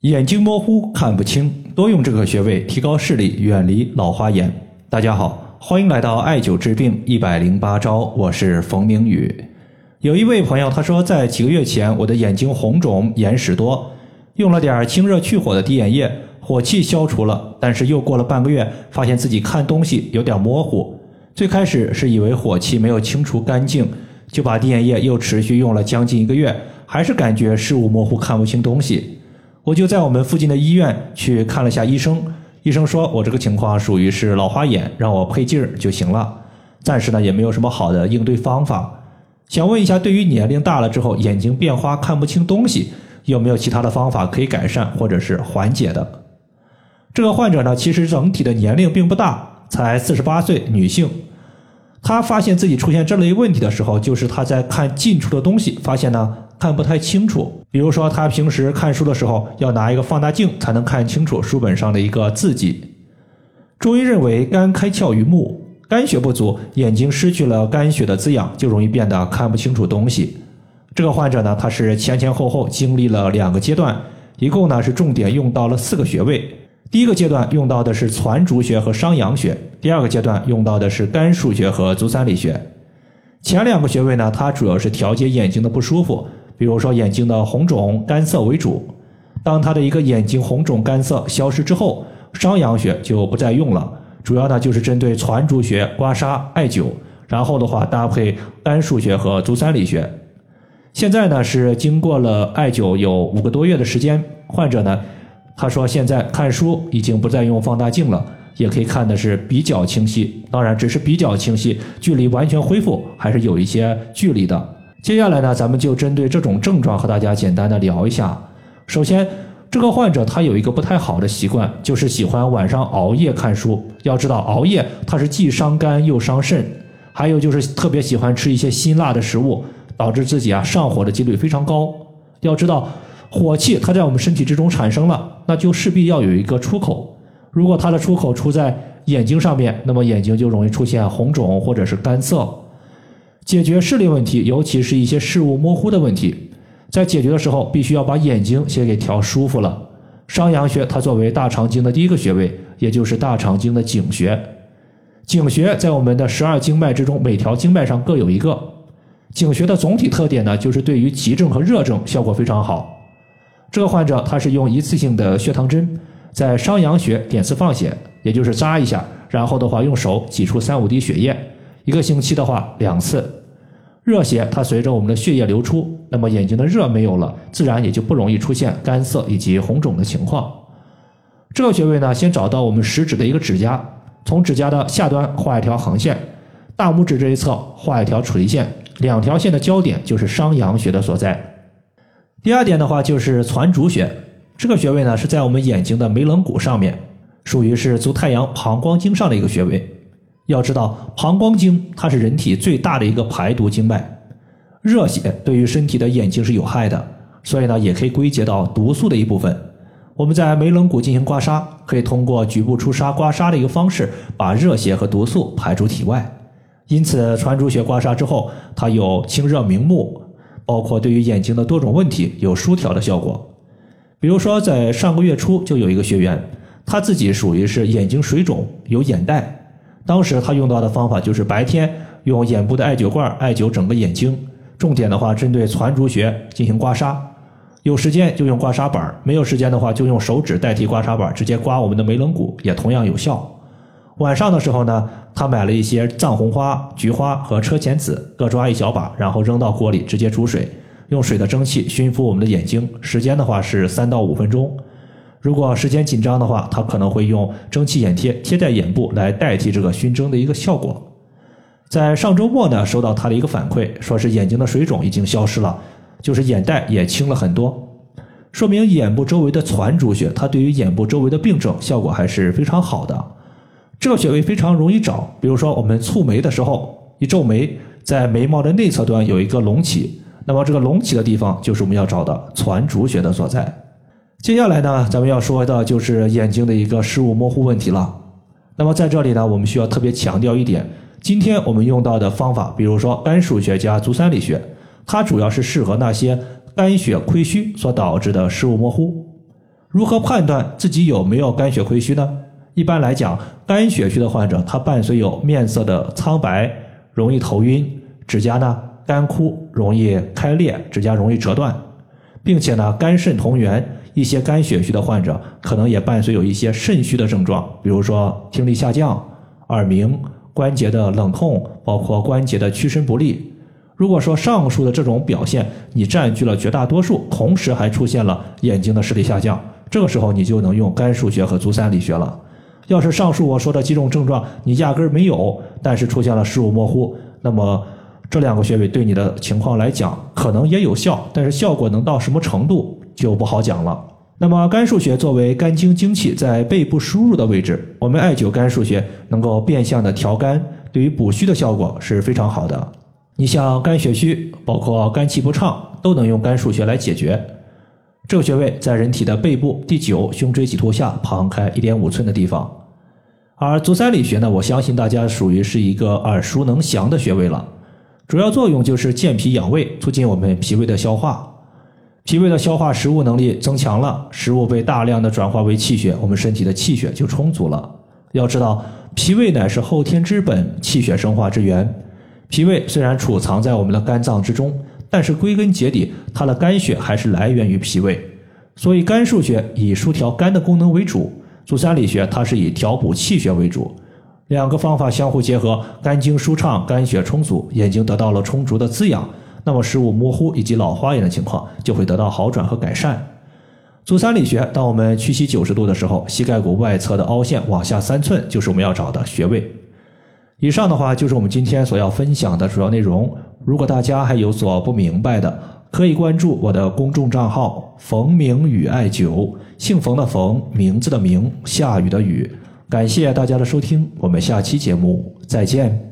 眼睛模糊看不清，多用这个穴位提高视力，远离老花眼。大家好，欢迎来到艾灸治病一百零八招，我是冯明宇。有一位朋友他说，在几个月前我的眼睛红肿、眼屎多，用了点清热去火的滴眼液，火气消除了，但是又过了半个月，发现自己看东西有点模糊。最开始是以为火气没有清除干净，就把滴眼液又持续用了将近一个月，还是感觉视物模糊，看不清东西。我就在我们附近的医院去看了下医生，医生说我这个情况属于是老花眼，让我配镜就行了。暂时呢也没有什么好的应对方法。想问一下，对于年龄大了之后眼睛变花看不清东西，有没有其他的方法可以改善或者是缓解的？这个患者呢，其实整体的年龄并不大，才四十八岁，女性。他发现自己出现这类问题的时候，就是他在看近处的东西，发现呢。看不太清楚，比如说他平时看书的时候要拿一个放大镜才能看清楚书本上的一个字迹。中医认为肝开窍于目，肝血不足，眼睛失去了肝血的滋养，就容易变得看不清楚东西。这个患者呢，他是前前后后经历了两个阶段，一共呢是重点用到了四个穴位。第一个阶段用到的是攒竹穴和商阳穴，第二个阶段用到的是肝腧穴和足三里穴。前两个穴位呢，它主要是调节眼睛的不舒服。比如说眼睛的红肿干涩为主，当他的一个眼睛红肿干涩消失之后，商阳穴就不再用了，主要呢就是针对攒竹穴刮痧艾灸，然后的话搭配肝腧穴和足三里穴。现在呢是经过了艾灸有五个多月的时间，患者呢他说现在看书已经不再用放大镜了，也可以看的是比较清晰，当然只是比较清晰，距离完全恢复还是有一些距离的。接下来呢，咱们就针对这种症状和大家简单的聊一下。首先，这个患者他有一个不太好的习惯，就是喜欢晚上熬夜看书。要知道，熬夜它是既伤肝又伤肾。还有就是特别喜欢吃一些辛辣的食物，导致自己啊上火的几率非常高。要知道，火气它在我们身体之中产生了，那就势必要有一个出口。如果它的出口出在眼睛上面，那么眼睛就容易出现红肿或者是干涩。解决视力问题，尤其是一些视物模糊的问题，在解决的时候，必须要把眼睛先给调舒服了。商阳穴它作为大肠经的第一个穴位，也就是大肠经的井穴。井穴在我们的十二经脉之中，每条经脉上各有一个。井穴的总体特点呢，就是对于急症和热症效果非常好。这个患者他是用一次性的血糖针在商阳穴点刺放血，也就是扎一下，然后的话用手挤出三五滴血液。一个星期的话，两次热血，它随着我们的血液流出，那么眼睛的热没有了，自然也就不容易出现干涩以及红肿的情况。这个穴位呢，先找到我们食指的一个指甲，从指甲的下端画一条横线，大拇指这一侧画一条垂线，两条线的交点就是商阳穴的所在。第二点的话就是攒竹穴，这个穴位呢是在我们眼睛的眉棱骨上面，属于是足太阳膀胱经上的一个穴位。要知道，膀胱经它是人体最大的一个排毒经脉，热血对于身体的眼睛是有害的，所以呢，也可以归结到毒素的一部分。我们在眉棱骨进行刮痧，可以通过局部出痧、刮痧的一个方式，把热血和毒素排出体外。因此，攒竹穴刮痧之后，它有清热明目，包括对于眼睛的多种问题有疏调的效果。比如说，在上个月初就有一个学员，他自己属于是眼睛水肿，有眼袋。当时他用到的方法就是白天用眼部的艾灸罐艾灸整个眼睛，重点的话针对攒竹穴进行刮痧。有时间就用刮痧板，没有时间的话就用手指代替刮痧板，直接刮我们的眉棱骨也同样有效。晚上的时候呢，他买了一些藏红花、菊花和车前子，各抓一小把，然后扔到锅里直接煮水，用水的蒸汽熏敷我们的眼睛，时间的话是三到五分钟。如果时间紧张的话，他可能会用蒸汽眼贴贴在眼部来代替这个熏蒸的一个效果。在上周末呢，收到他的一个反馈，说是眼睛的水肿已经消失了，就是眼袋也轻了很多，说明眼部周围的攒竹穴，它对于眼部周围的病症效果还是非常好的。这个穴位非常容易找，比如说我们蹙眉的时候，一皱眉，在眉毛的内侧端有一个隆起，那么这个隆起的地方就是我们要找的攒竹穴的所在。接下来呢，咱们要说的就是眼睛的一个视物模糊问题了。那么在这里呢，我们需要特别强调一点，今天我们用到的方法，比如说肝腧穴加足三里穴，它主要是适合那些肝血亏虚所导致的视物模糊。如何判断自己有没有肝血亏虚呢？一般来讲，肝血虚的患者，他伴随有面色的苍白，容易头晕，指甲呢干枯，容易开裂，指甲容易折断，并且呢肝肾同源。一些肝血虚的患者，可能也伴随有一些肾虚的症状，比如说听力下降、耳鸣、关节的冷痛，包括关节的屈伸不利。如果说上述的这种表现你占据了绝大多数，同时还出现了眼睛的视力下降，这个时候你就能用肝腧穴和足三里穴了。要是上述我说的几种症状你压根儿没有，但是出现了视物模糊，那么这两个穴位对你的情况来讲可能也有效，但是效果能到什么程度就不好讲了。那么肝腧穴作为肝经精气在背部输入的位置，我们艾灸肝腧穴能够变相的调肝，对于补虚的效果是非常好的。你像肝血虚，包括肝气不畅，都能用肝腧穴来解决。这个穴位在人体的背部第九胸椎棘突下旁开一点五寸的地方。而足三里穴呢，我相信大家属于是一个耳熟能详的穴位了，主要作用就是健脾养胃，促进我们脾胃的消化。脾胃的消化食物能力增强了，食物被大量的转化为气血，我们身体的气血就充足了。要知道，脾胃乃是后天之本，气血生化之源。脾胃虽然储藏在我们的肝脏之中，但是归根结底，它的肝血还是来源于脾胃。所以，肝腧穴以疏调肝的功能为主。足三里穴，它是以调补气血为主，两个方法相互结合，肝经舒畅，肝血充足，眼睛得到了充足的滋养，那么视物模糊以及老花眼的情况就会得到好转和改善。足三里穴，当我们屈膝九十度的时候，膝盖骨外侧的凹陷往下三寸就是我们要找的穴位。以上的话就是我们今天所要分享的主要内容。如果大家还有所不明白的，可以关注我的公众账号“冯明宇艾灸”，姓冯的冯，名字的名，下雨的雨。感谢大家的收听，我们下期节目再见。